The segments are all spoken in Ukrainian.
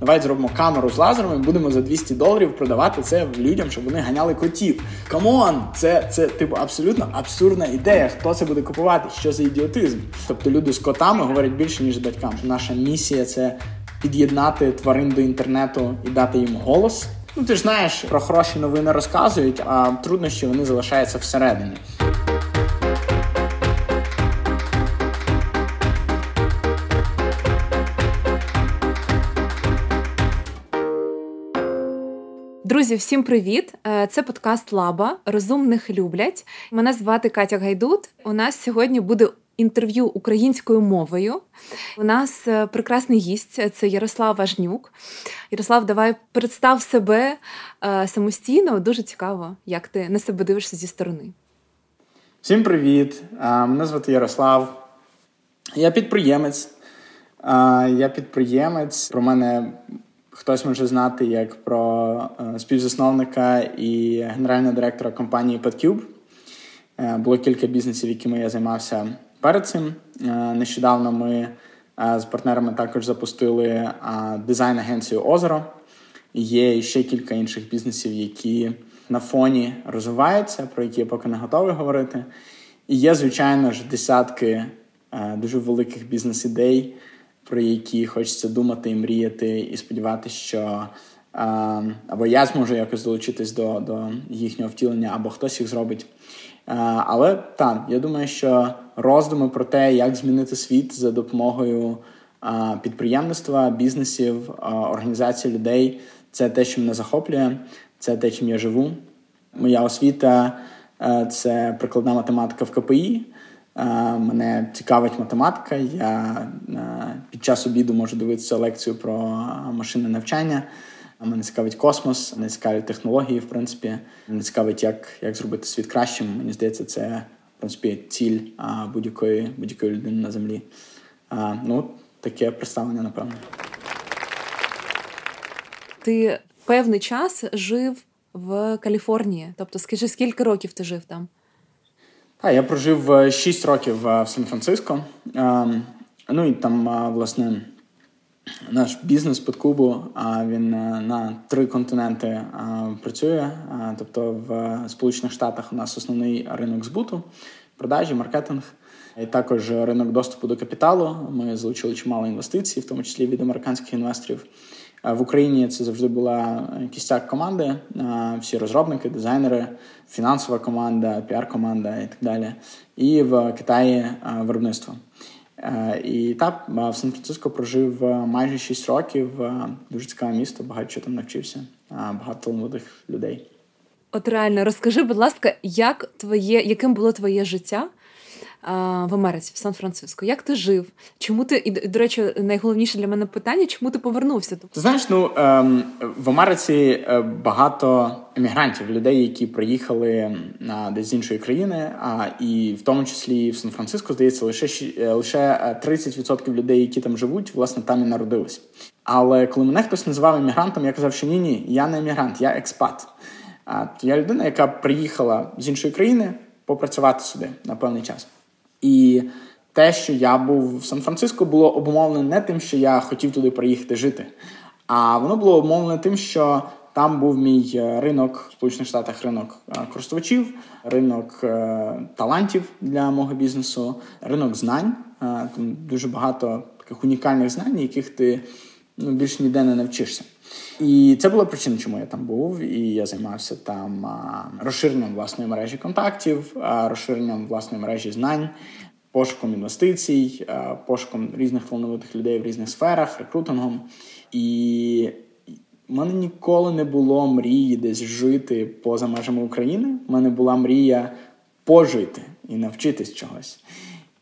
Давай зробимо камеру з лазером і будемо за 200 доларів продавати це людям, щоб вони ганяли котів. Come on, це це типу абсолютно абсурдна ідея. Хто це буде купувати? Що за ідіотизм? Тобто люди з котами говорять більше ніж батькам. Наша місія це під'єднати тварин до інтернету і дати їм голос. Ну ти ж знаєш, про хороші новини розказують, а труднощі вони залишаються всередині. Друзі, всім привіт! Е, це подкаст Лаба. Розумних люблять. Мене звати Катя Гайдут. У нас сьогодні буде інтерв'ю українською мовою. У нас е, прекрасний гість це Ярослав Важнюк. Ярослав, давай представ себе е, самостійно. Дуже цікаво, як ти на себе дивишся зі сторони. Всім привіт! Мене звати Ярослав. Я підприємець. Я підприємець. Про мене хтось може знати як про е, співзасновника і генерального директора компанії PodCube. Е, було кілька бізнесів, якими я займався перед цим. Е, нещодавно ми з партнерами також запустили дизайн-агенцію Озеро. Є ще кілька інших бізнесів, які на фоні розвиваються, про які я поки не готовий говорити. І є, звичайно ж, десятки дуже великих бізнес-ідей про які хочеться думати і мріяти, і сподіватися, що або я зможу якось долучитись до до їхнього втілення, або хтось їх зробить. Але так, я думаю, що роздуми про те, як змінити світ за допомогою підприємництва, бізнесів, організації людей, це те, що мене захоплює, це те, чим я живу. Моя освіта це прикладна математика в КПІ. Мене цікавить математика. Я під час обіду можу дивитися лекцію про машинне навчання. Мене цікавить космос, мене цікавить технології, в принципі. Мене цікавить, як як зробити світ кращим. Мені здається, це в принципі ціль будь-якої будь-якої людини на землі. Ну, таке представлення, напевно. Ти певний час жив в Каліфорнії. Тобто, скажи, скільки років ти жив там? Так, я прожив 6 років в Сан-Франциско. Ну і там, власне, наш бізнес під Кубу, він е, на три континенти працює. Тобто в Сполучених Штатах у нас основний ринок збуту, продажі, маркетинг. І також ринок доступу до капіталу. Ми залучили чимало інвестицій, в тому числі від американських інвесторів. В Україні це завжди була кістяк команди, всі розробники, дизайнери, фінансова команда, піар-команда і так далі. І в Китаї виробництво. І так, в Сан-Франциско прожив майже 6 років. Дуже цікаве місто, багато чого там навчився, багато талановитих людей. От реально розкажи, будь ласка, як твоє, яким було твоє життя в Америці, в Сан-Франциско. Як ти жив? Чому ти і до речі, найголовніше для мене питання, чому ти повернувся? Ти знаєш, ну ем, в Америці е, багато емігрантів, людей, які приїхали на десь з іншої країни, а і в тому числі в Сан-Франциско здається, лише е, лише 30% людей, які там живуть, власне там і народились. Але коли мене хтось називав емігрантом, я казав, що ні, ні, я не емігрант, я експат. А я людина, яка приїхала з іншої країни попрацювати сюди на певний час. І те, що я був в Сан-Франциско, було обумовлене не тим, що я хотів туди приїхати жити, а воно було обумовлене тим, що там був мій е, ринок в Сполучених Штатах ринок е, користувачів, ринок е, талантів для мого бізнесу, ринок знань. Там дуже багато таких унікальних знань, яких ти ну, більш ніде не навчишся. І це була причина, чому я там був, і я займався там розширенням власної мережі контактів, розширенням власної мережі знань, пошуком інвестицій, пошуком різних талановитих людей в різних сферах, рекрутингом. І в мене ніколи не було мрії десь жити поза межами України. У мене була мрія пожити і навчитись чогось.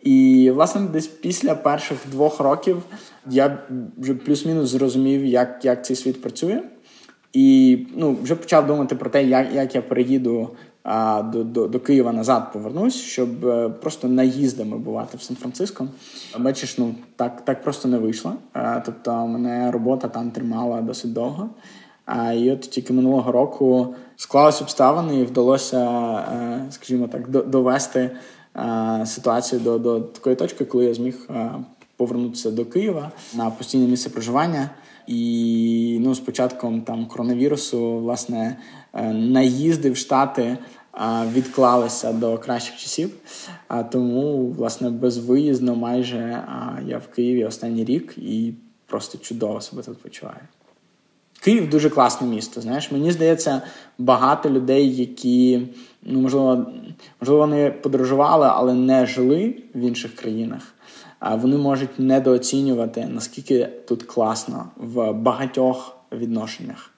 І, власне, десь після перших двох років я вже плюс-мінус зрозумів, як як цей світ працює. І ну, вже почав думати про те, як як я переїду а, до до, до Києва назад повернусь, щоб а, е, просто наїздами бувати в Сан-Франциско. Бачиш, ну так так просто не вийшло. А, тобто, мене робота там тримала досить довго. А і от тільки минулого року склалися обставини, і вдалося, е, скажімо так, довести ситуацію до до такої точки, коли я зміг повернутися до Києва на постійне місце проживання. і ну, з початком там коронавірусу, власне, е, наїзди в Штати відклалися до кращих часів. А тому, власне, безвиїзно майже я в Києві останній рік і просто чудово себе тут почуваю. Київ дуже класне місто. Знаєш, мені здається, багато людей, які ну можливо, можливо, вони подорожували, але не жили в інших країнах. Вони можуть недооцінювати наскільки тут класно в багатьох відношеннях.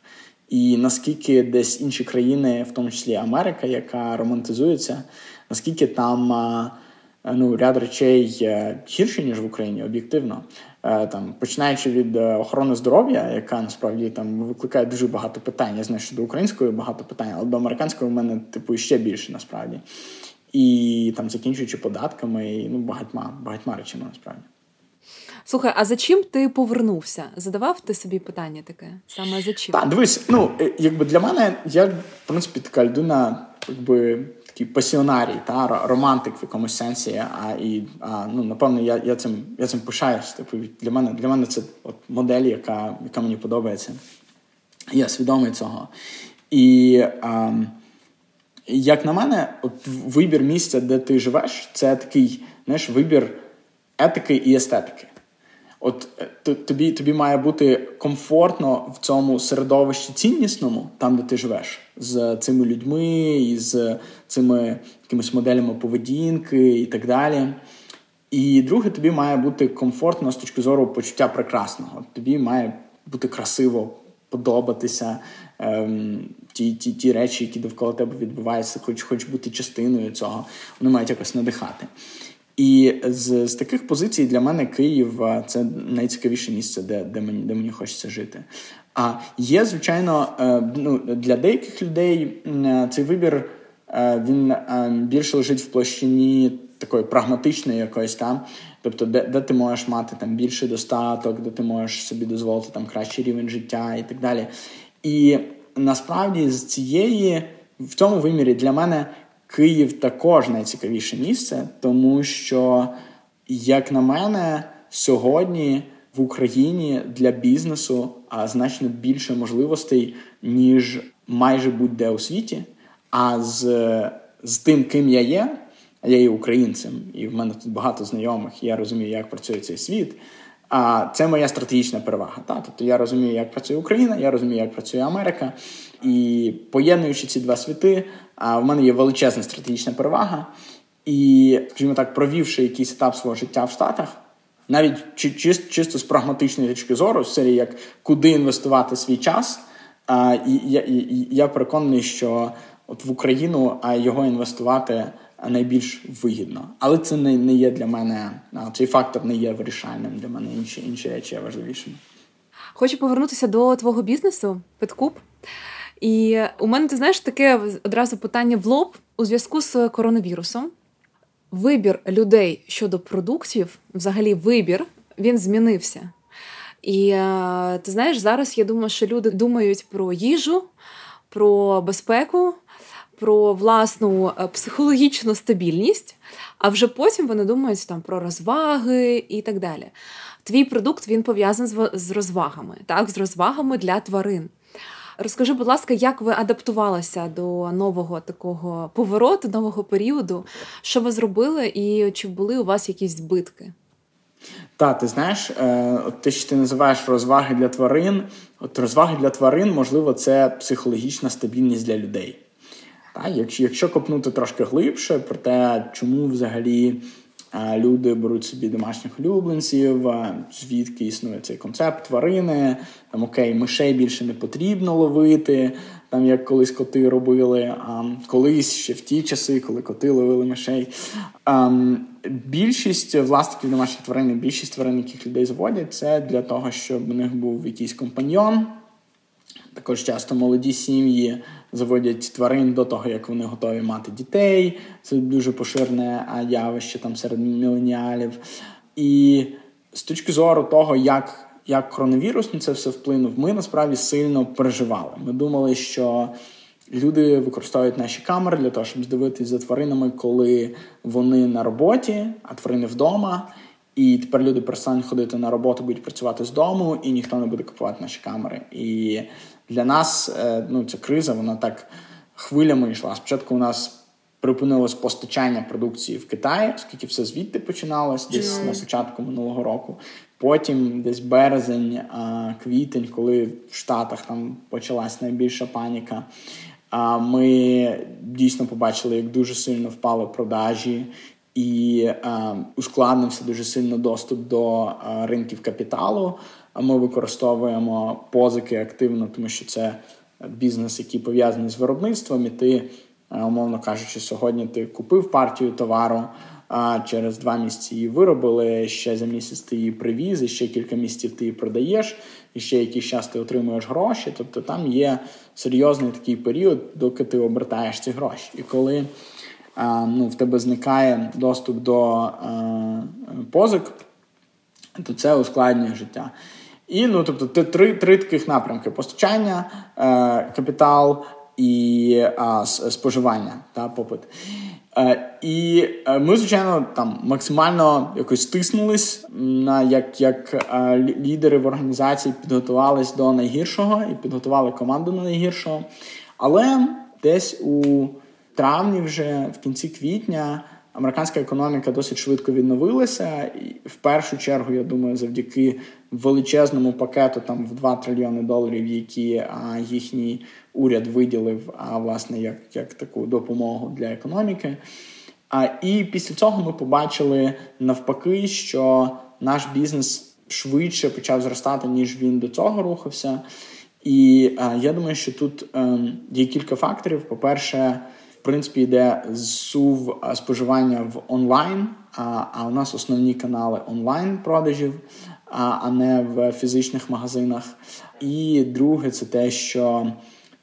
І наскільки десь інші країни, в тому числі Америка, яка романтизується, наскільки там ну, ряд речей гірші, ніж в Україні, об'єктивно. Е, там починаючи від е, охорони здоров'я, яка насправді там викликає дуже багато питань. Я знаю, що до української багато питань, але до американської в мене типу ще більше насправді. І там закінчуючи податками, і ну багатьма багатьма речами насправді. Слухай, а за чим ти повернувся? Задавав ти собі питання таке? Саме за чим? Так, дивись, ну якби для мене я в принципі така людина, якби такий пасіонарій, та романтик в якомусь сенсі. А і а, ну напевно, я я цим я цим пишаюсь. Типу, для мене для мене це от модель, яка яка мені подобається. Я свідомий цього. І а, як на мене, от вибір місця, де ти живеш, це такий знаєш, вибір етики і естетики. От е, тобі тобі має бути комфортно в цьому середовищі ціннісному, там де ти живеш, з цими людьми, і з цими якимись моделями поведінки і так далі. І друге, тобі має бути комфортно з точки зору почуття прекрасного. Тобі має бути красиво подобатися ем, ті ті, ті речі, які довкола тебе відбуваються, хоч хоч бути частиною цього, вони мають якось надихати. І з з таких позицій для мене Київ це найцікавіше місце, де де, мені де мені хочеться жити. А є, звичайно, е, ну, для деяких людей е, цей вибір е, він більше лежить в площині такої прагматичної якоїсь там. Тобто, де де ти можеш мати там більший достаток, де ти можеш собі дозволити там кращий рівень життя і так далі. І насправді з цієї в цьому вимірі для мене Київ також найцікавіше місце, тому що, як на мене, сьогодні в Україні для бізнесу значно більше можливостей, ніж майже будь-де у світі. А з з тим, ким я є, я є українцем, і в мене тут багато знайомих, я розумію, як працює цей світ. А це моя стратегічна перевага. Та? Тобто я розумію, як працює Україна, я розумію, як працює Америка. І поєднуючи ці два світи, в мене є величезна стратегічна перевага. І, скажімо так, провівши якийсь етап свого життя в Штатах, навіть чи, чисто, чисто з прагматичної точки зору, з серії як куди інвестувати свій час. А, і, я, і, я переконаний, що от в Україну а його інвестувати найбільш вигідно. Але це не не є для мене, цей фактор не є вирішальним для мене. Інші інші речі є важливішими. Хочу повернутися до твого бізнесу, Петкуб. І у мене ти знаєш таке одразу питання в лоб у зв'язку з коронавірусом. Вибір людей щодо продуктів, взагалі, вибір, він змінився. І е, ти знаєш, зараз я думаю, що люди думають про їжу, про безпеку, про власну е, психологічну стабільність, а вже потім вони думають там про розваги і так далі. Твій продукт він пов'язаний з розвагами, так, з розвагами для тварин. Розкажи, будь ласка, як ви адаптувалися до нового такого повороту, нового періоду? Що ви зробили, і чи були у вас якісь збитки? Так, ти знаєш, е, те, що ти називаєш розваги для тварин, от розваги для тварин, можливо, це психологічна стабільність для людей. Так, Якщо копнути трошки глибше про те, чому взагалі люди беруть собі домашніх улюбленців, звідки існує цей концепт тварини. Там окей, мишей більше не потрібно ловити, там як колись коти робили. А колись ще в ті часи, коли коти ловили мишей. А, більшість власників домашніх тварин, більшість тварин, яких людей зводять, це для того, щоб у них був якийсь компаньйон. Також часто молоді сім'ї заводять тварин до того, як вони готові мати дітей. Це дуже поширене явище там серед міленіалів. І з точки зору того, як як коронавірус на це все вплинув, ми насправді сильно переживали. Ми думали, що люди використовують наші камери для того, щоб здивитися за тваринами, коли вони на роботі, а тварини вдома. І тепер люди перестануть ходити на роботу, будуть працювати з дому, і ніхто не буде купувати наші камери. І для нас е, ну, ця криза, вона так хвилями йшла. Спочатку у нас припинилось постачання продукції в Китаї, оскільки все звідти починалось десь на початку минулого року. Потім десь березень, квітень, коли в Штатах там почалась найбільша паніка. Ми дійсно побачили, як дуже сильно впали продажі, і ускладнився дуже сильно доступ до ринків капіталу. Ми використовуємо позики активно, тому що це бізнес, який пов'язаний з виробництвом, і ти, умовно кажучи, сьогодні ти купив партію товару а через два місяці її виробили. Ще за місяць ти її привіз, і ще кілька місяців ти її продаєш, і ще якийсь час ти отримуєш гроші. Тобто там є серйозний такий період, доки ти обертаєш ці гроші. І коли а, ну, в тебе зникає доступ до а, позик, то це ускладнює життя. І ну, тобто, три три таких напрямки: постачання, е, капітал і а, споживання та попит. Е, і е, ми, звичайно, там максимально якось стиснулись на як як е, лідери в організації підготувались до найгіршого і підготували команду на найгіршого. Але десь у травні, вже в кінці квітня, американська економіка досить швидко відновилася. І в першу чергу, я думаю, завдяки величезному пакету там в 2 трильйони доларів, які а, їхній уряд виділив а, власне як, як таку допомогу для економіки. А, І після цього ми побачили навпаки, що наш бізнес швидше почав зростати, ніж він до цього рухався. І а, я думаю, що тут а, ем, є кілька факторів. По-перше, в принципі, йде зсув споживання в онлайн. А а у нас основні канали онлайн-продажів, а не в фізичних магазинах. І друге, це те, що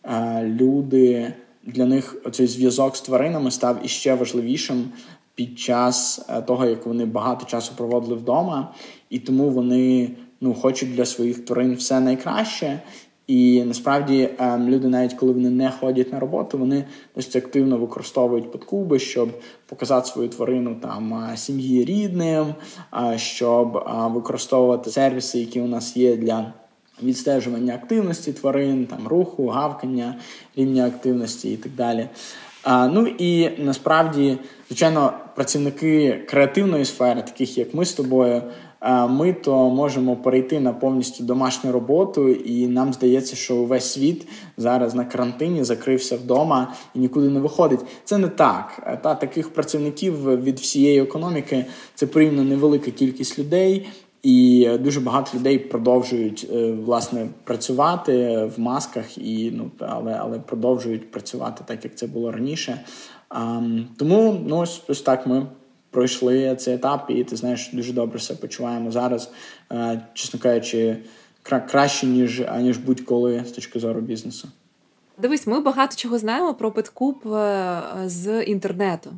а, люди для них цей зв'язок з тваринами став іще важливішим під час того, як вони багато часу проводили вдома, і тому вони ну хочуть для своїх тварин все найкраще. І насправді ем, люди, навіть коли вони не ходять на роботу, вони досить активно використовують подкуби, щоб показати свою тварину там сім'ї рідним, щоб використовувати сервіси, які у нас є для відстежування активності тварин, там руху, гавкання, рівня активності і так далі. А, Ну і насправді, звичайно, працівники креативної сфери, таких як ми з тобою ми то можемо перейти на повністю домашню роботу, і нам здається, що увесь світ зараз на карантині закрився вдома і нікуди не виходить. Це не так. Та таких працівників від всієї економіки це порівняно невелика кількість людей. І дуже багато людей продовжують е, власне працювати в масках, і ну але але продовжують працювати так, як це було раніше. А, Тому ну ось ось так ми пройшли цей етап, і ти знаєш, дуже добре себе почуваємо зараз, е, чесно кажучи, краще ніж аніж будь-коли з точки зору бізнесу. Дивись, ми багато чого знаємо про Petcube е, з інтернету.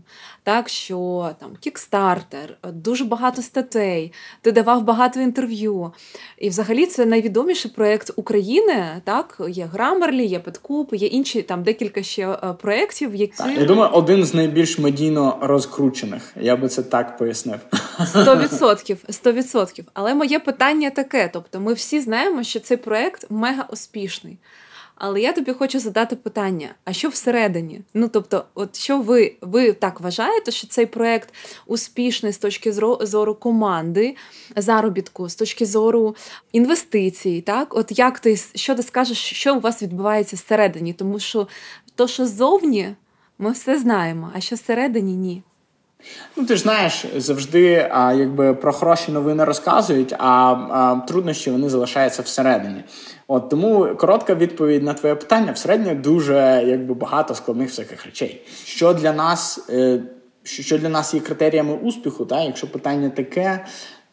Так що там Кікстартер, дуже багато статей, ти давав багато інтерв'ю. І взагалі це найвідоміший проєкт України. Так, є Grammarly, є Petcube, є інші там декілька ще е, проєктів, які так, я думаю, один з найбільш медійно розкручених. Я би це так пояснив. Сто відсотків, сто відсотків. Але моє питання таке: тобто, ми всі знаємо, що цей проєкт мега успішний. Але я тобі хочу задати питання: а що всередині? Ну тобто, от що ви ви так вважаєте, що цей проект успішний з точки зору команди, заробітку, з точки зору інвестицій? Так, от як ти що ти скажеш, що у вас відбувається всередині? Тому що то, що ззовні, ми все знаємо, а що всередині ні. Ну, ти ж знаєш, завжди а, якби про хороші новини розказують, а, а труднощі вони залишаються всередині. От тому коротка відповідь на твоє питання всередині дуже якби багато складних всяких речей. Що для нас е, що для нас є критеріями успіху, та якщо питання таке,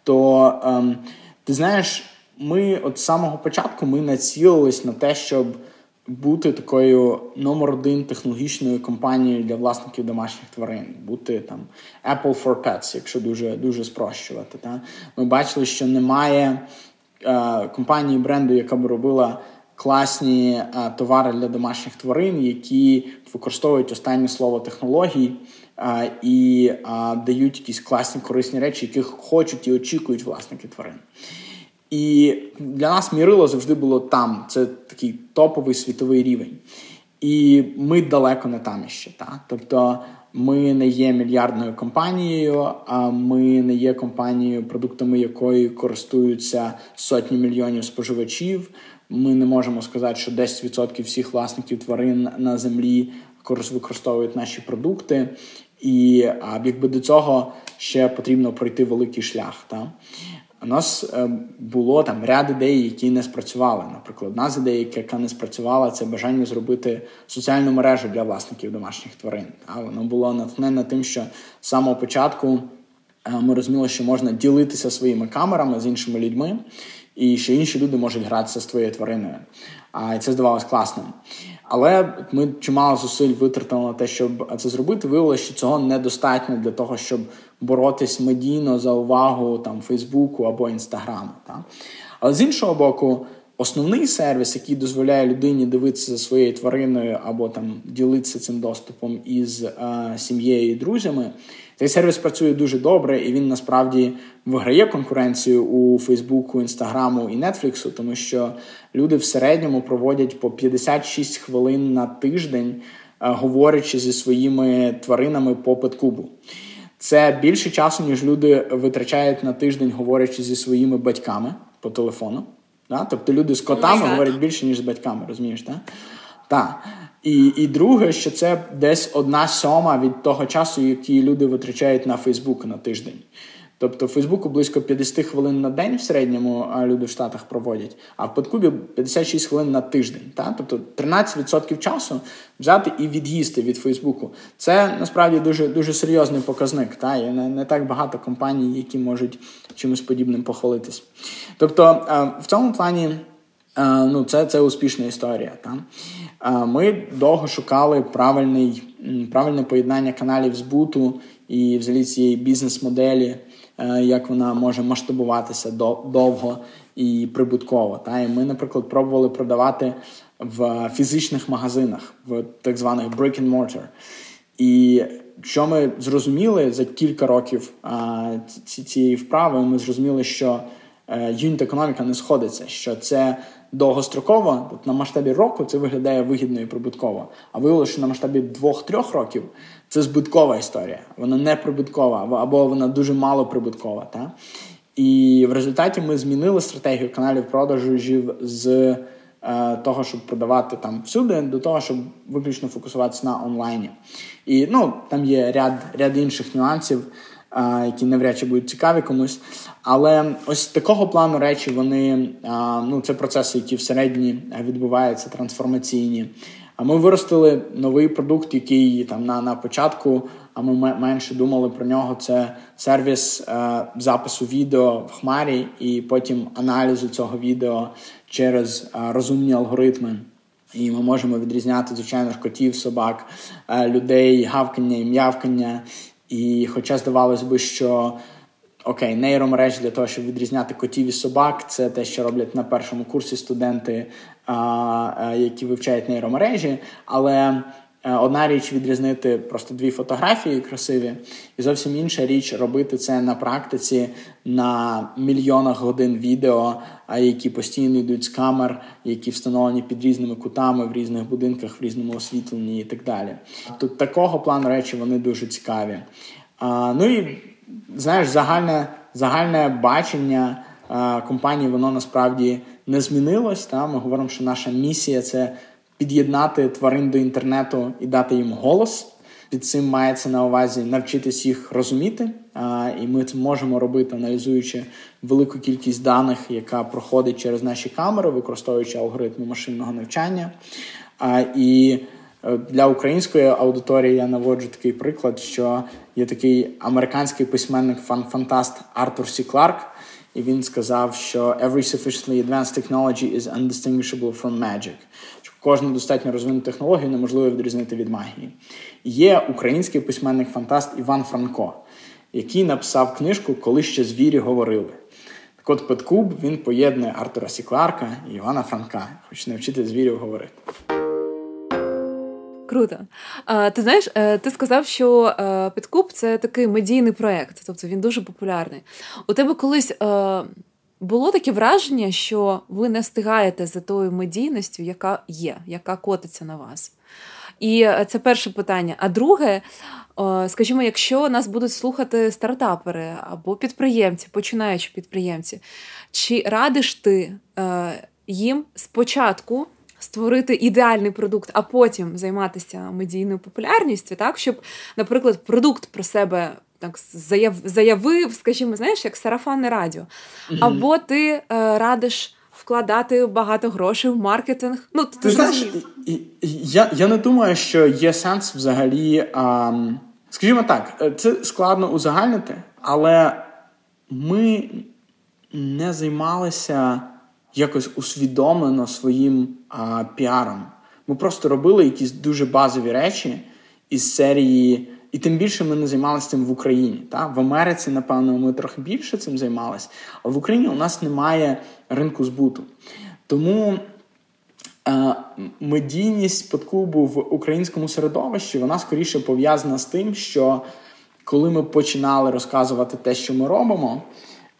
то ем, ти знаєш, ми от з самого початку ми націлились на те, щоб бути такою номер один технологічною компанією для власників домашніх тварин, бути там Apple for Pets, якщо дуже дуже спрощувати. Та? Ми бачили, що немає е, компанії бренду, яка б робила класні а, товари для домашніх тварин, які використовують останнє слово технологій а, і а, дають якісь класні корисні речі, яких хочуть і очікують власники тварин. І для нас мірило завжди було там. Це такий топовий світовий рівень. І ми далеко не там іще. Та? Тобто ми не є мільярдною компанією, а ми не є компанією, продуктами якої користуються сотні мільйонів споживачів. Ми не можемо сказати, що 10% всіх власників тварин на землі використовують наші продукти. І якби до цього ще потрібно пройти великий шлях. Та? У нас е, було там ряд ідей, які не спрацювали. Наприклад, одна з ідей, яка не спрацювала, це бажання зробити соціальну мережу для власників домашніх тварин. А воно було натхнене тим, що з самого початку е, ми розуміли, що можна ділитися своїми камерами з іншими людьми, і що інші люди можуть гратися з твоєю твариною. А це здавалось класним. Але ми чимало зусиль витратили на те, щоб це зробити. Виявилося, що цього недостатньо для того, щоб боротись медійно за увагу там Фейсбуку або Інстаграму. Але з іншого боку, основний сервіс, який дозволяє людині дивитися за своєю твариною або там ділитися цим доступом із е, сім'єю і друзями. Цей сервіс працює дуже добре, і він насправді виграє конкуренцію у Фейсбуку, Інстаграму і Нетфліксу, тому що люди в середньому проводять по 56 хвилин на тиждень, е, говорячи зі своїми тваринами по петкубу. Це більше часу, ніж люди витрачають на тиждень, говорячи зі своїми батьками по телефону. Да? Тобто люди з котами oh говорять більше, ніж з батьками, розумієш? так? Так. І і друге, що це десь одна сьома від того часу, який люди витрачають на Фейсбук на тиждень. Тобто Фейсбуку близько 50 хвилин на день в середньому люди в Штатах проводять, а в Подкубі 56 хвилин на тиждень. Та? Тобто 13% часу взяти і від'їсти від Фейсбуку. Це насправді дуже дуже серйозний показник. Та? Є не, не так багато компаній, які можуть чимось подібним похвалитись. Тобто в цьому плані ну, це це успішна історія. Та? Ми довго шукали правильний, правильне поєднання каналів збуту і взагалі цієї бізнес-моделі. Е, як вона може масштабуватися довго і прибутково. Та і ми, наприклад, пробували продавати в фізичних магазинах, в так званих brick and mortar. І що ми зрозуміли за кілька років цієї вправи, ми зрозуміли, що е, юніт економіка не сходиться, що це довгостроково, тобто на масштабі року це виглядає вигідно і прибутково. А виявилося, що на масштабі двох-трьох років це збиткова історія. Вона не прибуткова, або вона дуже мало прибуткова. Та? І в результаті ми змінили стратегію каналів продажів з е, того, щоб продавати там всюди, до того, щоб виключно фокусуватися на онлайні. І ну, там є ряд, ряд інших нюансів які навряд чи будуть цікаві комусь. Але ось такого плану речі вони ну це процеси, які всередині відбуваються, трансформаційні. А ми виростили новий продукт, який там на на початку, а ми менше думали про нього. Це сервіс е, запису відео в Хмарі, і потім аналізу цього відео через е, розумні алгоритми. І ми можемо відрізняти звичайно ж котів, собак, е, людей, гавкання і м'явкання. І хоча здавалось би, що окей, нейромережі для того, щоб відрізняти котів і собак, це те, що роблять на першому курсі студенти, а, а, які вивчають нейромережі, але Одна річ відрізнити просто дві фотографії красиві, і зовсім інша річ робити це на практиці на мільйонах годин відео, які постійно йдуть з камер, які встановлені під різними кутами в різних будинках, в різному освітленні і так далі. Тут такого плану речі вони дуже цікаві. А, Ну і знаєш, загальне загальне бачення а, компанії воно насправді не змінилось. Та? Ми говоримо, що наша місія це під'єднати тварин до інтернету і дати їм голос. Під цим мається на увазі навчитись їх розуміти, і ми це можемо робити, аналізуючи велику кількість даних, яка проходить через наші камери, використовуючи алгоритми машинного навчання. І е, для української аудиторії я наводжу такий приклад, що є такий американський письменник фантаст Артур Сі Кларк, і він сказав, що «Every sufficiently advanced technology is undistinguishable from magic кожну достатньо розвинуту технологію неможливо відрізнити від магії. Є український письменник-фантаст Іван Франко, який написав книжку Коли ще звірі говорили. Так Код Петкуб він поєднує Артура Сікларка і Івана Франка. Хоч не вчити звірів говорити. Круто. А, Ти знаєш, е, ти сказав, що е, Підкуп це такий медійний проєкт, тобто він дуже популярний. У тебе колись е, було таке враження, що ви не встигаєте за тою медійністю, яка є, яка котиться на вас. І це перше питання. А друге, скажімо, якщо нас будуть слухати стартапери або підприємці, починаючи підприємці, чи радиш ти їм спочатку створити ідеальний продукт, а потім займатися медійною популярністю, так щоб, наприклад, продукт про себе так заяв, заявив, скажімо, знаєш, як сарафанне радіо, або ти е, радиш. Вкладати багато грошей в маркетинг. Ну, ти, ти знаєш, я я не думаю, що є сенс взагалі. А, скажімо так, е, це складно узагальнити, але ми не займалися якось усвідомлено своїм а, піаром. Ми просто робили якісь дуже базові речі із серії, і тим більше ми не займалися цим в Україні. Та? В Америці, напевно, ми трохи більше цим займалися, а в Україні у нас немає ринку збуту. Тому а, медійність подкубу в українському середовищі вона скоріше пов'язана з тим, що коли ми починали розказувати те, що ми робимо.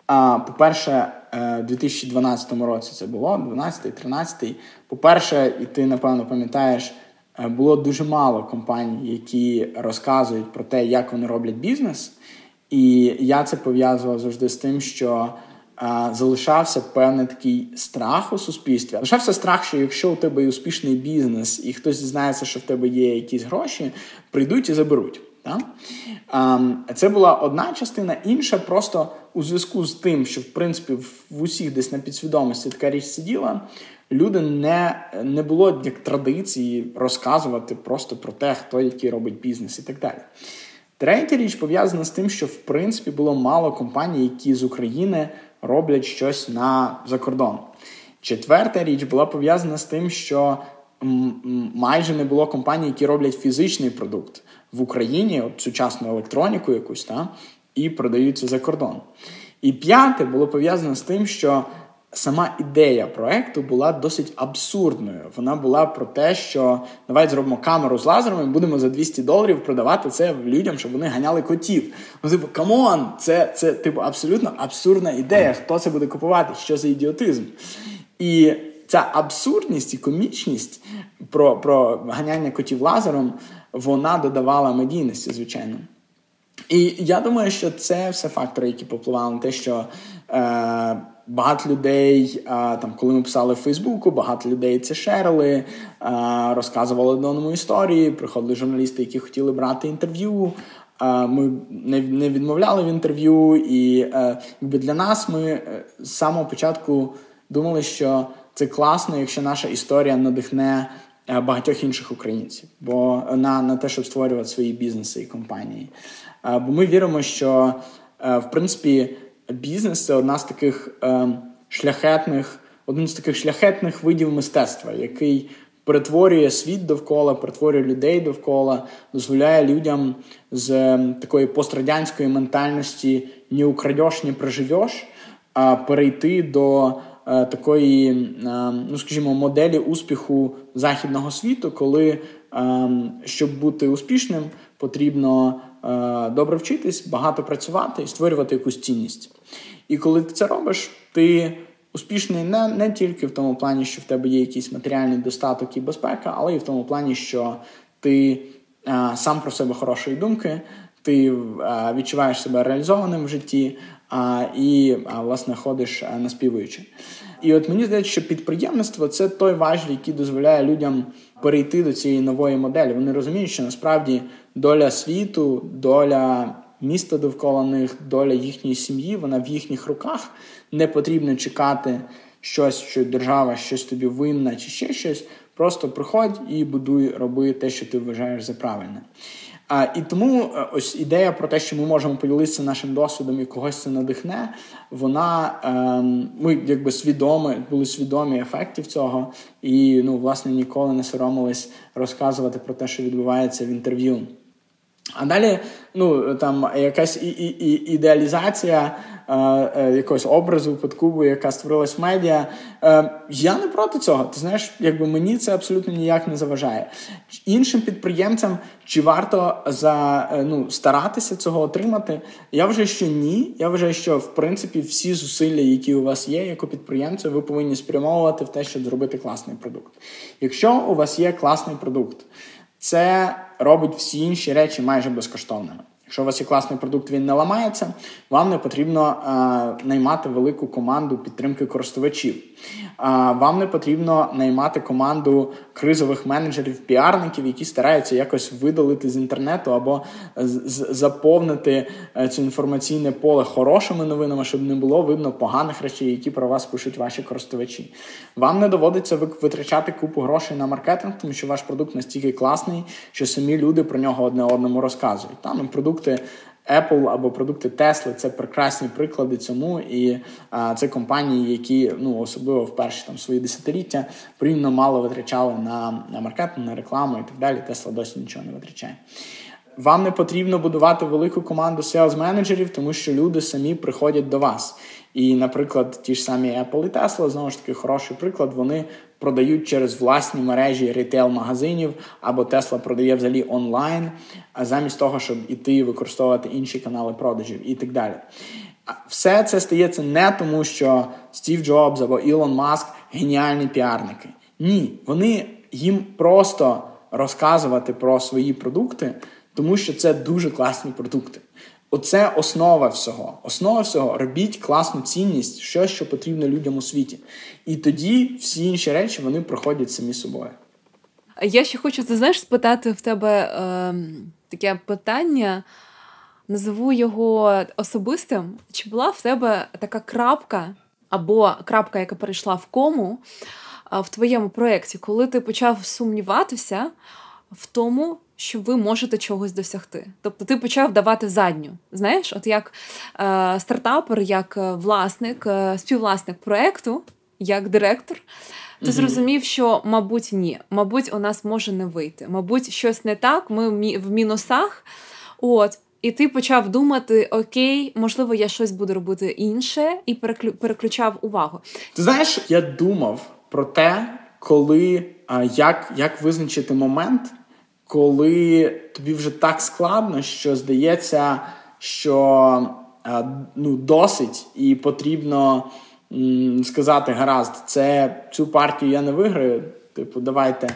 А, По-перше, у 2012 році це було, 12-13. По-перше, і ти, напевно, пам'ятаєш, е, було дуже мало компаній, які розказують про те, як вони роблять бізнес. І я це пов'язував завжди з тим, що а, залишався певний такий страх у суспільстві. Залишався страх, що якщо у тебе є успішний бізнес, і хтось дізнається, що в тебе є якісь гроші, прийдуть і заберуть. Так? Це була одна частина, інша просто у зв'язку з тим, що в принципі в усіх десь на підсвідомості така річ сиділа. Люди не не було як традиції розказувати просто про те, хто який робить бізнес і так далі. Третя річ пов'язана з тим, що в принципі було мало компаній, які з України роблять щось на закордон. Четверта річ була пов'язана з тим, що майже не було компаній, які роблять фізичний продукт в Україні, от сучасну електроніку якусь, та, і продаються за кордон. І п'яте було пов'язано з тим, що сама ідея проекту була досить абсурдною. Вона була про те, що давайте зробимо камеру з лазером і будемо за 200 доларів продавати це людям, щоб вони ганяли котів. Ну, типу, come on, це це типу абсолютно абсурдна ідея. Хто це буде купувати? Що за ідіотизм? І ця абсурдність і комічність про про ганяння котів лазером, вона додавала медійності, звичайно. І я думаю, що це все фактори, які попливали на те, що е, багато людей, е, там, коли ми писали в Фейсбуку, багато людей це шерили, е, розказували одному історії, приходили журналісти, які хотіли брати інтерв'ю. Е, ми не відмовляли в інтерв'ю, і е, якби для нас ми е, з самого початку думали, що це класно, якщо наша історія надихне е, багатьох інших українців, бо на на те, щоб створювати свої бізнеси і компанії. Е, бо ми віримо, що е, в принципі бізнес це одна з таких шляхетних, один з таких шляхетних видів мистецтва, який перетворює світ довкола, перетворює людей довкола, дозволяє людям з такої пострадянської ментальності ні украдеш, ні проживеш, а перейти до такої, е, ну скажімо, моделі успіху західного світу, коли е, щоб бути успішним, потрібно добре вчитись, багато працювати і створювати якусь цінність. І коли ти це робиш, ти успішний не не тільки в тому плані, що в тебе є якийсь матеріальний достаток і безпека, але й в тому плані, що ти сам про себе хорошої думки, ти відчуваєш себе реалізованим в житті і власне ходиш наспівуючи. І от мені здається, що підприємництво це той важіль, який дозволяє людям перейти до цієї нової моделі. Вони розуміють, що насправді доля світу, доля міста довкола них, доля їхньої сім'ї, вона в їхніх руках. Не потрібно чекати щось, що держава щось тобі винна чи ще щось. Просто приходь і будуй, роби те, що ти вважаєш за правильне. А, І тому е, ось ідея про те, що ми можемо поділитися нашим досвідом і когось це надихне, вона ем, ми якби свідомі, були свідомі ефектів цього, і ну, власне ніколи не соромились розказувати про те, що відбувається в інтерв'ю. А далі, ну там якась ідеалізація е, е, якогось образу подкубу, яка створилась в медіа. Е, я не проти цього. Ти знаєш, якби мені це абсолютно ніяк не заважає. Іншим підприємцям чи варто за е, ну старатися цього отримати? Я вважаю, що ні. Я вважаю, що в принципі всі зусилля, які у вас є, як у підприємця, ви повинні спрямовувати в те, щоб зробити класний продукт. Якщо у вас є класний продукт, це робить всі інші речі майже безкоштовними. Якщо у вас є класний продукт, він не ламається, вам не потрібно е, наймати велику команду підтримки користувачів. Е, вам не потрібно наймати команду кризових менеджерів, піарників, які стараються якось видалити з інтернету або заповнити е, це інформаційне поле хорошими новинами, щоб не було видно поганих речей, які про вас пишуть ваші користувачі. Вам не доводиться витрачати купу грошей на маркетинг, тому що ваш продукт настільки класний, що самі люди про нього одне одному розказують. Там продукт продукти Apple або продукти Tesla це прекрасні приклади цьому, і а, це компанії, які ну особливо в перші там свої десятиліття порівняно мало витрачали на, на маркетинг, на рекламу і так далі. Tesla досі нічого не витрачає. Вам не потрібно будувати велику команду селс менеджерів тому що люди самі приходять до вас. І, наприклад, ті ж самі Apple і Tesla, знову ж таки, хороший приклад, вони продають через власні мережі ритейл-магазинів, або Tesla продає взагалі онлайн, а замість того, щоб іти використовувати інші канали продажів і так далі. Все це стається не тому, що Стів Джобс або Ілон Маск геніальні піарники. Ні, вони їм просто розказувати про свої продукти, тому що це дуже класні продукти. Оце основа всього. Основа всього робіть класну цінність, щось, що потрібно людям у світі. І тоді всі інші речі вони проходять самі собою. Я ще хочу ти знаєш, спитати в тебе е, таке питання. Назову його особистим. Чи була в тебе така крапка або крапка, яка перейшла в кому в твоєму проєкті, коли ти почав сумніватися в тому, що ви можете чогось досягти. Тобто ти почав давати задню. Знаєш, от як е, стартапер, як е, власник, е, співвласник проекту, як директор, ти mm-hmm. зрозумів, що, мабуть, ні. Мабуть, у нас може не вийти. Мабуть, щось не так, ми в мінусах. От. І ти почав думати: окей, можливо, я щось буду робити інше, і переключав увагу. Ти знаєш, я думав про те, коли як, як визначити момент коли тобі вже так складно, що здається, що ну, досить і потрібно сказати: гаразд, це цю партію я не виграю. Типу, давайте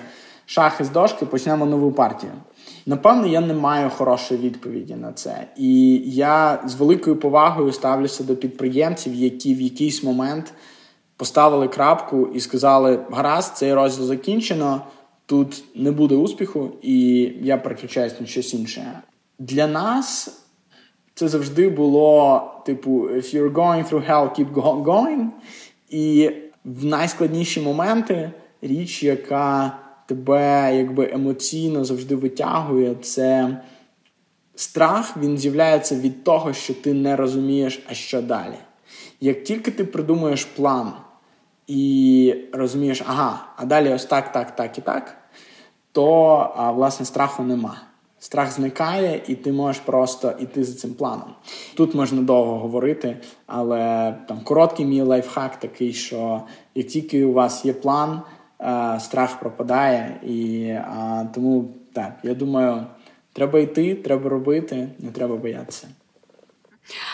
шахи з дошки, почнемо нову партію. Напевно, я не маю хорошої відповіді на це. І я з великою повагою ставлюся до підприємців, які в якийсь момент поставили крапку і сказали: гаразд, цей розділ закінчено тут не буде успіху, і я переключаюсь на щось інше. Для нас це завжди було типу: if you're going through hell, keep going. І в найскладніші моменти річ, яка тебе якби емоційно завжди витягує, це страх він з'являється від того, що ти не розумієш, а що далі. Як тільки ти придумуєш план і розумієш, ага, а далі ось так, так, так і так, то а, власне страху нема. Страх зникає, і ти можеш просто йти за цим планом. Тут можна довго говорити, але там короткий мій лайфхак такий, що як тільки у вас є план, а, страх пропадає. І а, тому так, я думаю, треба йти, треба робити, не треба боятися.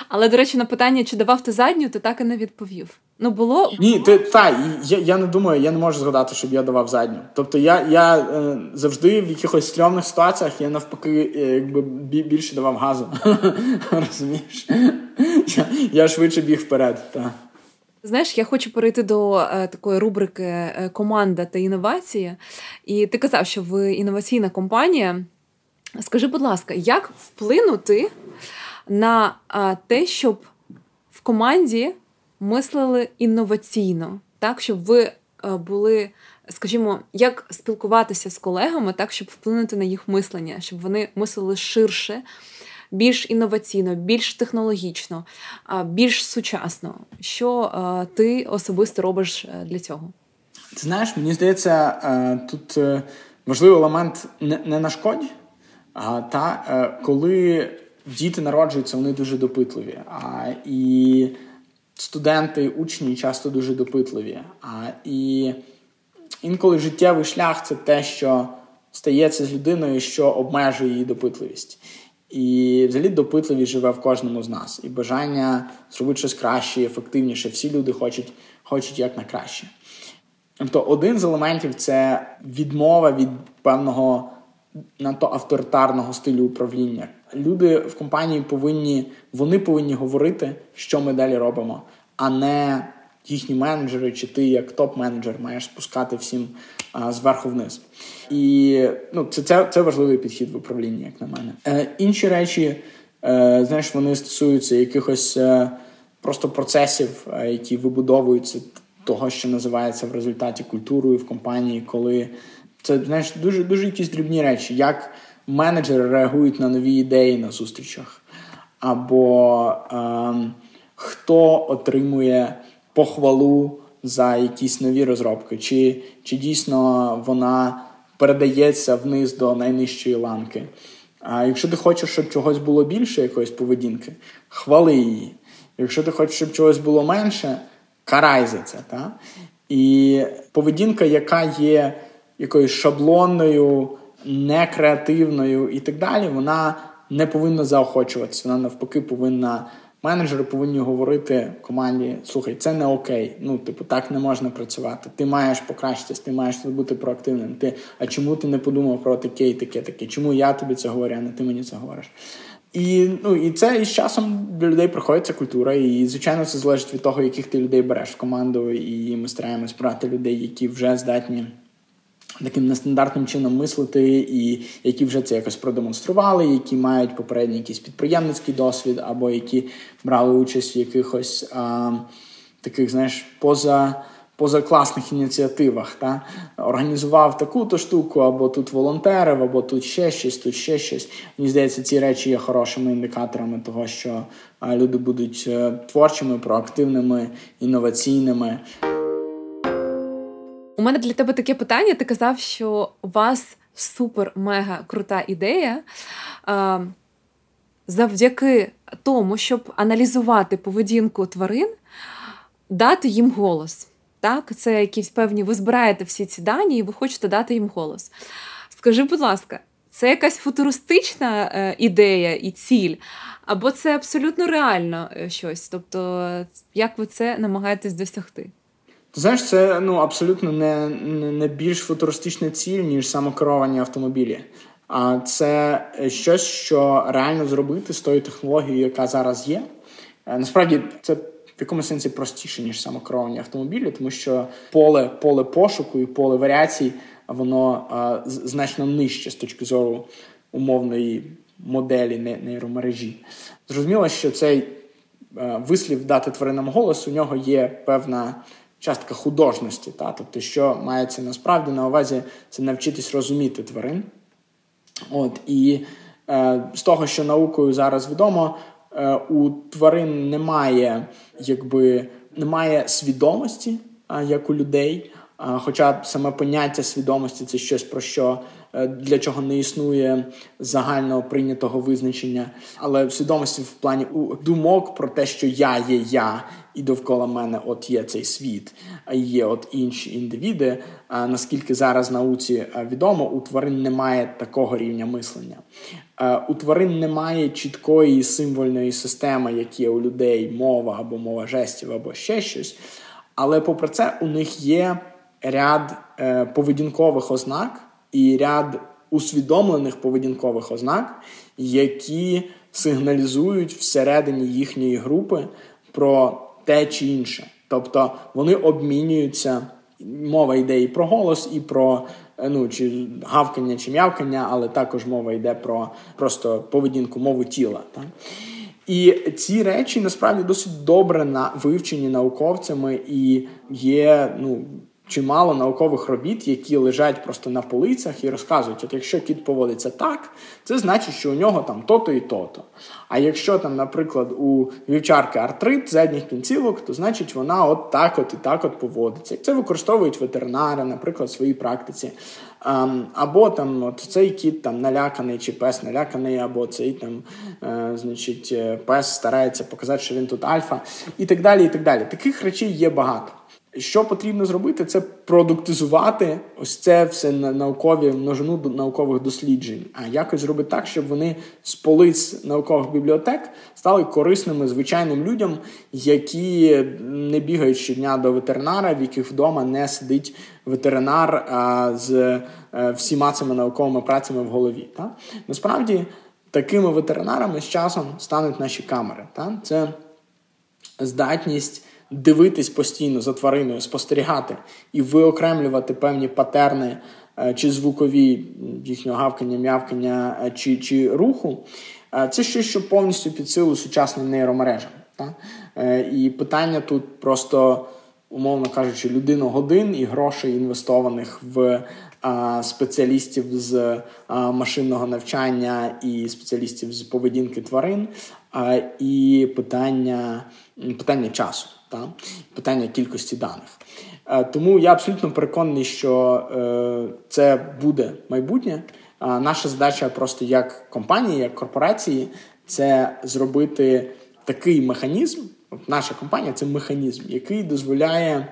Але, до речі, на питання, чи давав ти задню, ти так і не відповів. Ну, було. Ні, ти та я я не думаю, я не можу згадати, щоб я давав задню. Тобто я я е, завжди в якихось стрьомних ситуаціях я навпаки е, якби більше давав газу. Розумієш? Я я швидше біг вперед. Та. Знаєш, я хочу перейти до е, такої рубрики е, Команда та інновації. І ти казав, що ви інноваційна компанія. Скажи, будь ласка, як вплинути на е, те, щоб в команді мислили інноваційно, так, щоб ви е, були, скажімо, як спілкуватися з колегами, так, щоб вплинути на їх мислення, щоб вони мислили ширше, більш інноваційно, більш технологічно, більш сучасно. Що е, ти особисто робиш е, для цього? Ти знаєш, мені здається, тут важливий елемент не нашкодь. А, Та коли діти народжуються, вони дуже допитливі. А, І студенти, учні часто дуже допитливі. А, І інколи життєвий шлях це те, що стається з людиною, що обмежує її допитливість. І взагалі допитливість живе в кожному з нас. І бажання зробити щось краще, ефективніше. Всі люди хочуть хочуть як на краще. Тобто, один з елементів це відмова від певного надто авторитарного стилю управління. Люди в компанії повинні вони повинні говорити, що ми далі робимо, а не їхні менеджери, чи ти як топ-менеджер маєш спускати всім а, зверху вниз. І ну, це це, це важливий підхід в управлінні, як на мене. Е, Інші речі, е, знаєш, вони стосуються якихось е, просто процесів, е, які вибудовуються того, що називається в результаті культурою в компанії, коли це знаєш дуже дуже якісь дрібні речі, як менеджери реагують на нові ідеї на зустрічах, або е, хто отримує похвалу за якісь нові розробки, чи, чи дійсно вона передається вниз до найнижчої ланки. А якщо ти хочеш, щоб чогось було більше, якоїсь поведінки, хвали її. Якщо ти хочеш, щоб чогось було менше, карай за це. Та? І поведінка, яка є якоюсь шаблонною, некреативною і так далі, вона не повинна заохочуватися. Вона навпаки повинна. Менеджери повинні говорити команді: слухай, це не окей. Ну, типу, так не можна працювати. Ти маєш покращитись, ти маєш бути проактивним. Ти, А чому ти не подумав про таке і таке, таке? Чому я тобі це говорю, а не ти мені це говориш? І ну, і це із часом для людей приходить культура. І, звичайно, це залежить від того, яких ти людей береш в команду. І ми стараємось брати людей, які вже здатні таким нестандартним чином мислити, і які вже це якось продемонстрували, які мають попередній якийсь підприємницький досвід, або які брали участь в якихось а, таких, знаєш, поза. Позакласних ініціативах та організував таку-то штуку, або тут волонтерів, або тут ще щось, тут ще щось. Мені здається, ці речі є хорошими індикаторами того, що люди будуть е, творчими, проактивними, інноваційними. У мене для тебе таке питання. Ти казав, що у вас супер-мега крута ідея. Завдяки тому, щоб аналізувати поведінку тварин, дати їм голос. Так, Це якісь певні, ви збираєте всі ці дані і ви хочете дати їм голос. Скажи, будь ласка, це якась футуристична е, ідея і ціль, або це абсолютно реально е, щось? Тобто, як ви це намагаєтесь досягти? Знаєш, це ну абсолютно не, не більш футуристична ціль, ніж самокеровані автомобілі. А це щось, що реально зробити з тою технологією, яка зараз є. Е, насправді це в якомусь сенсі простіше, ніж самокеровані автомобілі, тому що поле поле пошуку і поле варіацій, воно а, значно нижче з точки зору умовної моделі нейромережі. Зрозуміло, що цей е, вислів дати тваринам голос, у нього є певна частка художності. Та? Тобто, що мається насправді на увазі, це навчитись розуміти тварин. От, І е, з того, що наукою зараз відомо, е, у тварин немає якби, немає свідомості, як у людей. Хоча саме поняття свідомості це щось про що е, для чого не існує загально прийнятого визначення, але свідомості в плані думок про те, що я є я, і довкола мене от є цей світ, а є от інші індивіди. А наскільки зараз науці е, відомо, у тварин немає такого рівня мислення. Е, у тварин немає чіткої символьної системи, як є у людей мова або мова жестів, або ще щось. Але попри це, у них є ряд е, поведінкових ознак і ряд усвідомлених поведінкових ознак, які сигналізують всередині їхньої групи про те чи інше. Тобто вони обмінюються. Мова йде і про голос, і про е, ну, чи гавкання, чи м'явкання, але також мова йде про просто поведінку, мову тіла. Так? І ці речі насправді досить добре на вивчені науковцями і є ну, чимало наукових робіт, які лежать просто на полицях і розказують, от якщо кіт поводиться так, це значить, що у нього там то-то і то-то. А якщо там, наприклад, у вівчарки артрит задніх кінцівок, то значить вона от так от і так от поводиться. це використовують ветеринари, наприклад, в своїй практиці. Ем, або там от цей кіт там наляканий, чи пес наляканий, або цей там, е, значить, е, пес старається показати, що він тут альфа, і так далі. і так далі. Таких речей є багато. Що потрібно зробити, це продуктизувати ось це все на наукові множину наукових досліджень, а якось зробити так, щоб вони з полиць наукових бібліотек стали корисними звичайним людям, які не бігають щодня до ветеринара, в яких вдома не сидить ветеринар а, з е, всіма цими науковими працями в голові. Та? Насправді такими ветеринарами з часом стануть наші камери. Та? Це здатність дивитись постійно за твариною, спостерігати і виокремлювати певні патерни е, чи звукові їхнього гавкання, м'явкання е, чи чи руху, е, це щось, що повністю під силу сучасним нейромережам. Так? І питання тут просто, умовно кажучи, людину годин і грошей інвестованих в. Спеціалістів з машинного навчання і спеціалістів з поведінки тварин, і питання питання часу та питання кількості даних. Е, тому я абсолютно переконаний, що е, це буде майбутнє. Наша задача просто як компанії, як корпорації, це зробити такий механізм. Наша компанія це механізм, який дозволяє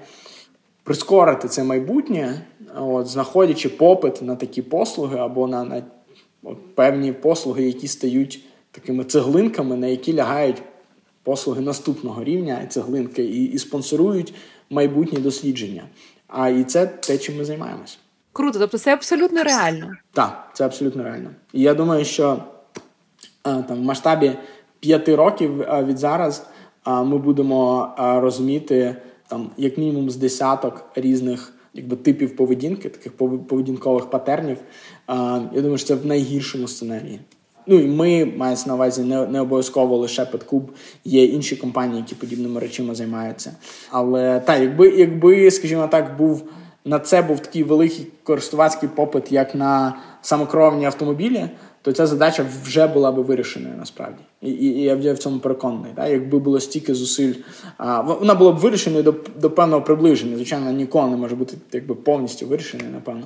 прискорити це майбутнє, от, знаходячи попит на такі послуги або на на от, певні послуги, які стають такими цеглинками, на які лягають послуги наступного рівня, цеглинки, і, і спонсорують майбутні дослідження. А і це те, чим ми займаємось. Круто, тобто це абсолютно реально. Так, це абсолютно реально. І я думаю, що а, там в масштабі п'яти років а, від зараз а, ми будемо розуміти там як мінімум з десяток різних якби типів поведінки, таких поведінкових патернів. Я думаю, що це в найгіршому сценарії. Ну і ми мається на увазі не не обов'язково лише Петкуб, є інші компанії, які подібними речами займаються. Але так, якби, якби, скажімо так, був на це був такий великий користувацький попит, як на самокровні автомобілі, то ця задача вже була би вирішеною насправді. І і, і я в цьому переконаний. Так? Якби було стільки зусиль, а, вона була б вирішеною до до певного приближення. Звичайно, ніколи не може бути якби повністю вирішеною, напевно.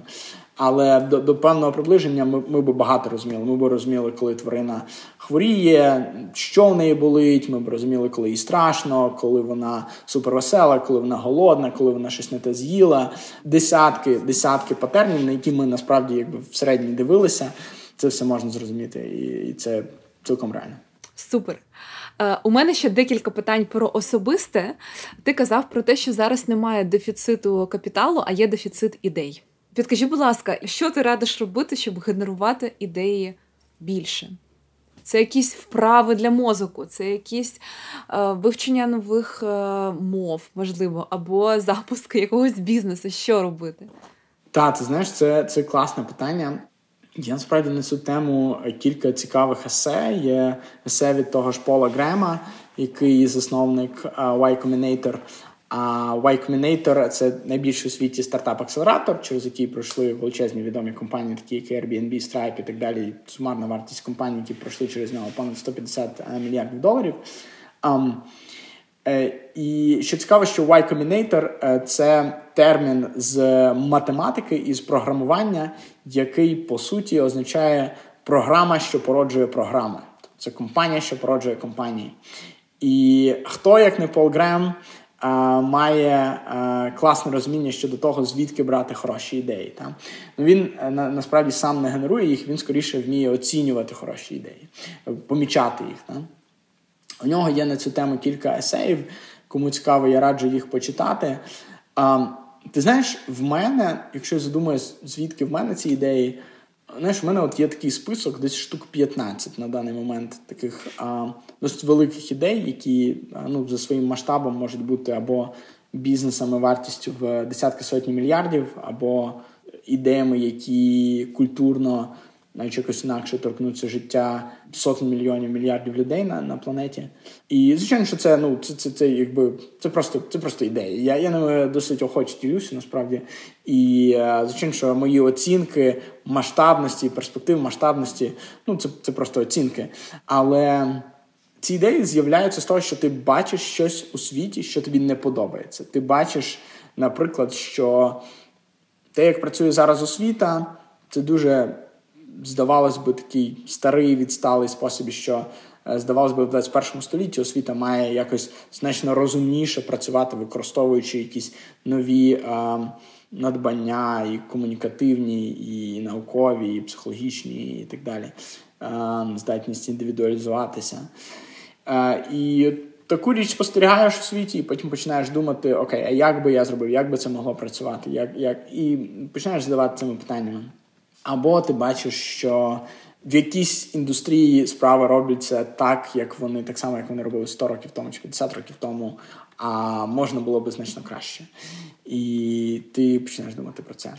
Але до до певного приближення ми ми б багато розуміли. Ми б розуміли, коли тварина хворіє, що в неї болить. Ми б розуміли, коли їй страшно, коли вона супервесела, коли вона голодна, коли вона щось не те з'їла. Десятки, десятки патернів, на які ми насправді якби в середній дивилися. Це все можна зрозуміти, і, і це цілком реально. Супер. Е, у мене ще декілька питань про особисте. Ти казав про те, що зараз немає дефіциту капіталу, а є дефіцит ідей. Підкажи, будь ласка, що ти радиш робити, щоб генерувати ідеї більше? Це якісь вправи для мозку, це якісь е, вивчення нових е, мов, можливо, або запуск якогось бізнесу. Що робити? Так, ти знаєш, це це класне питання. Я насправді на цю тему кілька цікавих есе. Є есе від того ж Пола Грема, який засновник Y Combinator. А Y Combinator – це найбільший у світі стартап-акселератор, через який пройшли величезні відомі компанії, такі як Airbnb, Stripe і так далі. Сумарна вартість компаній, які пройшли через нього понад 150 е, мільярдів доларів. Um, і що цікаво, що Y Combinator – це термін з математики і з програмування, який по суті означає програма, що породжує програми. Це компанія, що породжує компанії. І хто, як не Пол Грем, має класне розуміння щодо того, звідки брати хороші ідеї. Та? Ну, Він на, насправді сам не генерує їх, він скоріше вміє оцінювати хороші ідеї, помічати їх. Та? У нього є на цю тему кілька есеїв. Кому цікаво, я раджу їх почитати. А, Ти знаєш, в мене, якщо я задумаюсь, звідки в мене ці ідеї, знаєш, в мене от є такий список, десь штук 15 на даний момент таких а, досить великих ідей, які ну, за своїм масштабом можуть бути або бізнесами вартістю в десятки сотні мільярдів, або ідеями, які культурно навіть якось інакше торкнуться життя сотень мільйонів мільярдів людей на на планеті. І звичайно, що це ну це це, це якби це просто це просто ідея. Я я ними досить охоче ділюся насправді. І е, звичайно, що мої оцінки масштабності, перспектив масштабності, ну це, це просто оцінки. Але. Ці ідеї з'являються з того, що ти бачиш щось у світі, що тобі не подобається. Ти бачиш, наприклад, що те, як працює зараз освіта, це дуже, здавалось би, такий старий відсталий спосіб, що, е, здавалось би, в 21 столітті освіта має якось значно розумніше працювати, використовуючи якісь нові е, надбання, і комунікативні, і наукові, і психологічні, і так далі. Е, здатність індивідуалізуватися. А, і таку річ спостерігаєш у світі, і потім починаєш думати, окей, а як би я зробив, як би це могло працювати? Як, як... І починаєш задавати цими питаннями. Або ти бачиш, що в якійсь індустрії справи робляться так, як вони, так само, як вони робили 100 років тому чи 50 років тому, а можна було би значно краще. І ти починаєш думати про це.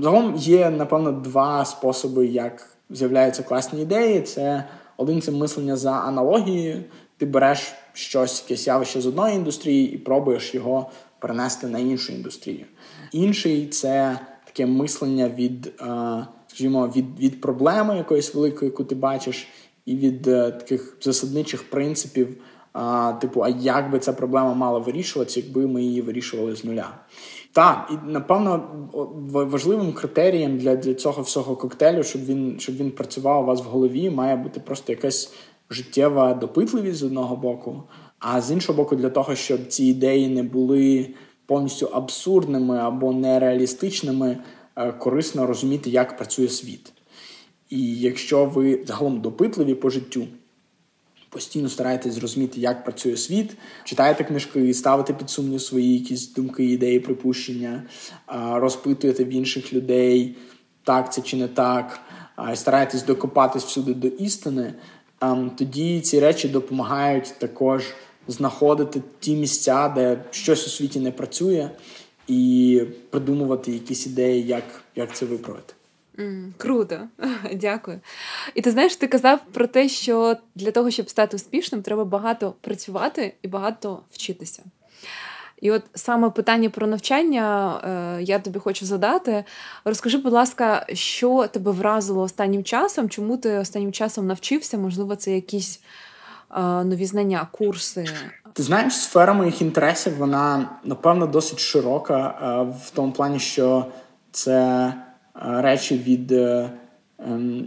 Загалом є, напевно, два способи, як з'являються класні ідеї. Це один це мислення за аналогією, ти береш щось, якесь явище з одної індустрії і пробуєш його перенести на іншу індустрію. Інший це таке мислення від, е, скажімо, від від проблеми якоїсь великої, яку ти бачиш, і від е, таких засадничих принципів, типу, а як би ця проблема мала вирішуватися, якби ми її вирішували з нуля. Так, і напевно важливим критерієм для для цього всього коктейлю, щоб він щоб він працював у вас в голові, має бути просто якась життєва допитливість з одного боку, а з іншого боку, для того, щоб ці ідеї не були повністю абсурдними або нереалістичними, е, корисно розуміти, як працює світ. І якщо ви загалом допитливі по життю, постійно стараєтесь зрозуміти, як працює світ, читаєте книжки, ставите під сумнів свої якісь думки, ідеї, припущення, розпитуєте в інших людей, так це чи не так, стараєтесь докопатись всюди до істини, тоді ці речі допомагають також знаходити ті місця, де щось у світі не працює, і придумувати якісь ідеї, як, як це виправити. Mm, круто, дякую. І ти знаєш, ти казав про те, що для того, щоб стати успішним, треба багато працювати і багато вчитися. І от саме питання про навчання е, я тобі хочу задати. Розкажи, будь ласка, що тебе вразило останнім часом? Чому ти останнім часом навчився? Можливо, це якісь нові знання, курси? Ти знаєш, сфера моїх інтересів, вона напевно досить широка е, в тому плані, що це речі від Ем,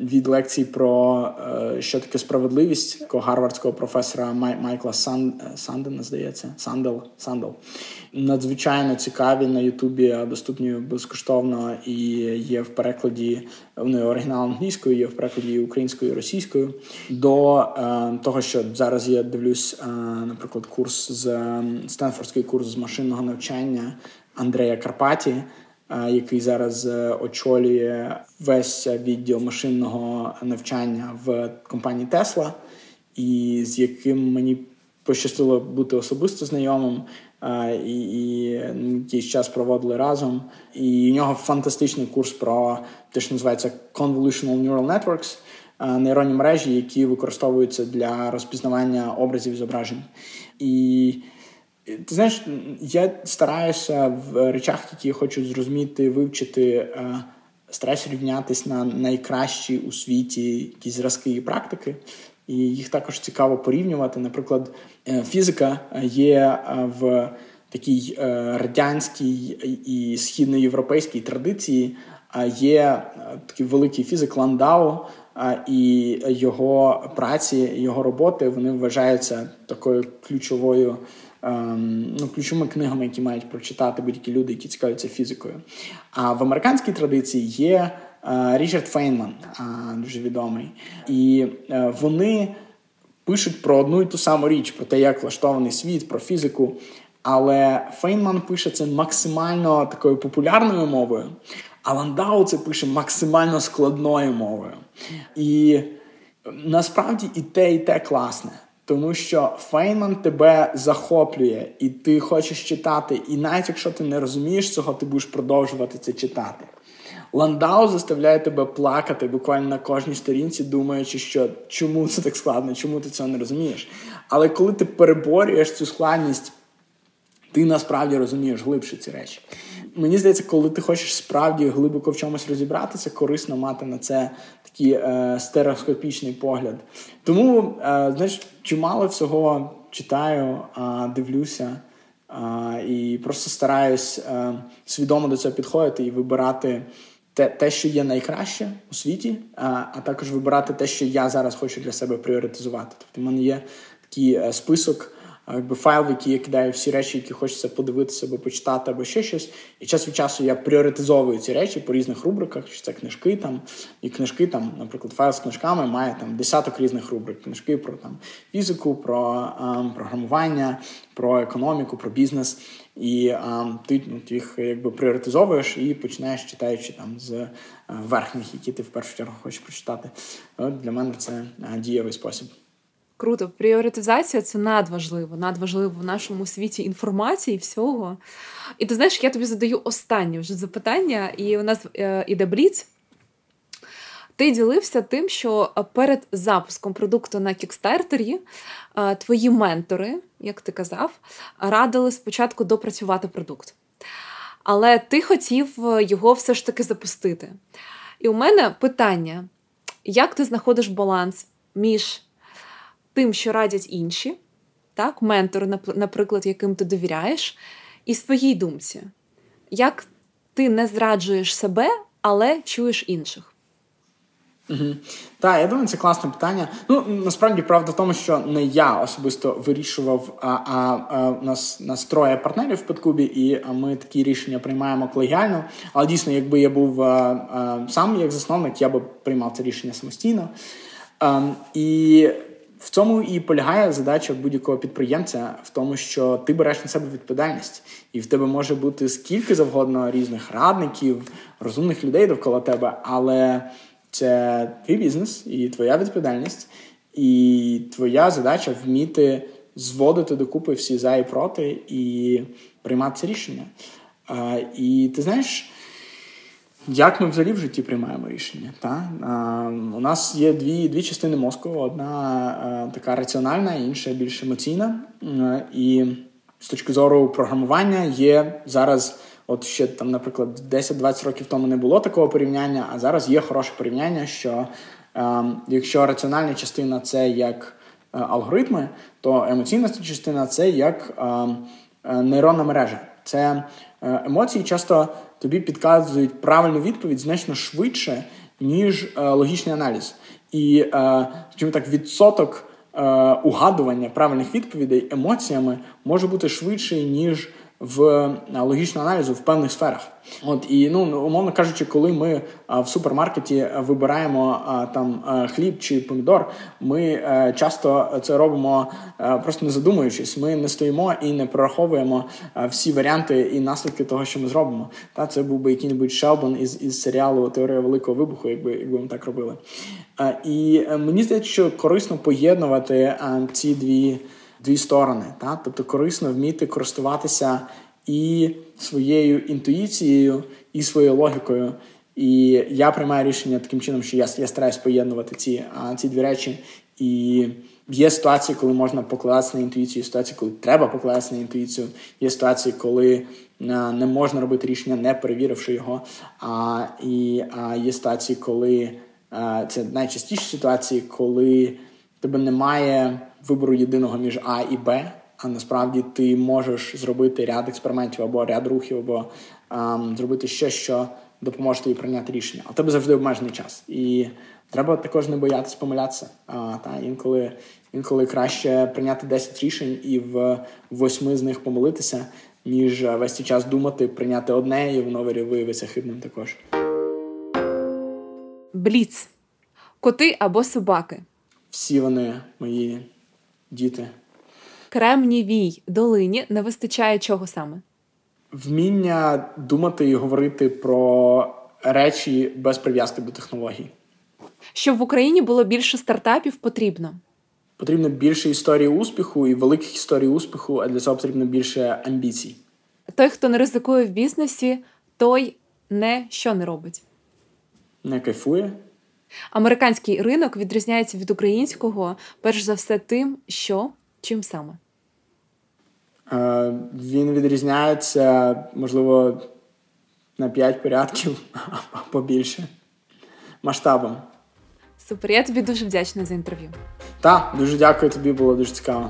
від лекцій про е, що таке справедливість такого гарвардського професора Майкла Сан, Сандена, здається, Сандел Сандел. Надзвичайно цікаві на Ютубі, доступні безкоштовно і є в перекладі вони оригінал англійською, є в перекладі українською і російською. До е, того, що зараз я дивлюсь, е, наприклад, курс з Стенфордський курс з машинного навчання Андрея Карпаті який зараз е, очолює весь відділ машинного навчання в компанії Tesla, і з яким мені пощастило бути особисто знайомим. І і якийсь час проводили разом. І у нього фантастичний курс про те, що називається Convolutional Neural Networks, нейронні мережі, які використовуються для розпізнавання образів зображень. І ти знаєш, я стараюся в речах, які я хочу зрозуміти, вивчити, е, стараюся рівнятись на найкращі у світі якісь зразки і практики. І їх також цікаво порівнювати. Наприклад, е, фізика є е, в такій радянській і східноєвропейській традиції. Є такий великий фізик Ландау, і його праці, його роботи вони вважаються такою ключовою ну, ключовими книгами, які мають прочитати будь-які люди, які цікавляться фізикою. А в американській традиції є е, Річард Фейнман, е, дуже відомий, і е, вони пишуть про одну і ту саму річ, про те, як влаштований світ, про фізику. Але Фейнман пише це максимально такою популярною мовою, а Ландау це пише максимально складною мовою. І насправді і те, і те класне. Тому що Фейнман тебе захоплює, і ти хочеш читати, і навіть якщо ти не розумієш цього, ти будеш продовжувати це читати. Ландау заставляє тебе плакати буквально на кожній сторінці, думаючи, що чому це так складно, чому ти цього не розумієш. Але коли ти переборюєш цю складність, ти насправді розумієш глибше ці речі. Мені здається, коли ти хочеш справді глибоко в чомусь розібратися, корисно мати на це такий е, стереоскопічний погляд. Тому, е, знаєш, чимало всього читаю, е, дивлюся і просто стараюсь е, свідомо до цього підходити і вибирати те, те, що є найкраще у світі, а також вибирати те, що я зараз хочу для себе пріоритизувати. Тобто, в мене є такий е, список якби файл, в який я кидаю всі речі, які хочеться подивитися або почитати, або ще щось. І час від часу я пріоритизовую ці речі по різних рубриках, що це книжки там, і книжки там, наприклад, файл з книжками має там десяток різних рубрик. Книжки про там фізику, про ем, програмування, про економіку, про бізнес. І ем, ти ну, їх якби пріоритизовуєш і починаєш читаючи там з е, верхніх, які ти в першу чергу хочеш прочитати. От Для мене це е, дієвий спосіб. Круто, пріоритизація це надважливо, надважливо в нашому світі інформації всього. І ти знаєш, я тобі задаю останнє вже запитання, і у нас е, іде бліц. Ти ділився тим, що перед запуском продукту на кікстартері е, твої ментори, як ти казав, радили спочатку допрацювати продукт. Але ти хотів е, його все ж таки запустити. І у мене питання: як ти знаходиш баланс між тим, що радять інші, так, ментори, наприклад, яким ти довіряєш, і своїй думці. Як ти не зраджуєш себе, але чуєш інших? Угу. Так, я думаю, це класне питання. Ну насправді правда в тому, що не я особисто вирішував, а а, а у нас нас троє партнерів в Петкубі, і ми такі рішення приймаємо колегіально. Але дійсно, якби я був а, а, сам як засновник, я би приймав це рішення самостійно. Ем, і в цьому і полягає задача будь-якого підприємця в тому, що ти береш на себе відповідальність, і в тебе може бути скільки завгодно різних радників, розумних людей довкола тебе, але це твій бізнес і твоя відповідальність, і твоя задача вміти зводити докупи всі за і проти і приймати це рішення. І ти знаєш. Як ми взагалі в житті приймаємо рішення? Та? А, У нас є дві дві частини мозку: одна а, така раціональна, інша більш емоційна. А, і з точки зору програмування є зараз, от ще там, наприклад, 10-20 років тому не було такого порівняння, а зараз є хороше порівняння, що якщо раціональна частина це як алгоритми, то емоційна частина це як нейронна мережа. Це емоції часто тобі підказують правильну відповідь значно швидше, ніж е, логічний аналіз. І е, так, відсоток е, угадування правильних відповідей емоціями може бути швидший, ніж в е, логічному аналізу в певних сферах. От і ну умовно кажучи, коли ми в супермаркеті вибираємо там хліб чи помідор, ми часто це робимо просто не задумуючись. Ми не стоїмо і не прораховуємо всі варіанти і наслідки того, що ми зробимо. Та це був би який-небудь Шелбон із із серіалу Теорія великого вибуху, якби якби ми так робили. І е, мені здається, що корисно поєднувати ці дві дві сторони. Та? Тобто корисно вміти користуватися і своєю інтуїцією, і своєю логікою. І я приймаю рішення таким чином, що я я стараюсь поєднувати ці ці дві речі. І є ситуації, коли можна покладатися на інтуїцію, є ситуації, коли треба покладатися на інтуїцію, є ситуації, коли не можна робити рішення, не перевіривши його. А, І а, є ситуації, коли це найчастіші ситуації, коли тебе немає вибору єдиного між А і Б, а насправді ти можеш зробити ряд експериментів або ряд рухів, або ем, зробити щось, що допоможе тобі прийняти рішення. А тебе завжди обмежений час. І треба також не боятися помилятися. А, та, Інколи інколи краще прийняти 10 рішень і в восьми з них помилитися, ніж весь цей час думати, прийняти одне, і воно виявиться хибним також. Бліц. Коти або собаки. Всі вони мої діти. Кремнівій долині не вистачає чого саме? Вміння думати і говорити про речі без прив'язки до технологій. Щоб в Україні було більше стартапів, потрібно. Потрібно більше історії успіху і великих історій успіху, а для цього потрібно більше амбіцій. Той, хто не ризикує в бізнесі, той не що не робить. не кайфує. Американський ринок відрізняється від українського, перш за все, тим, що чим саме. Е, він відрізняється, можливо, на 5 порядків або більше масштабом. Супер, я тобі дуже вдячна за інтерв'ю. Так, дуже дякую тобі, було дуже цікаво.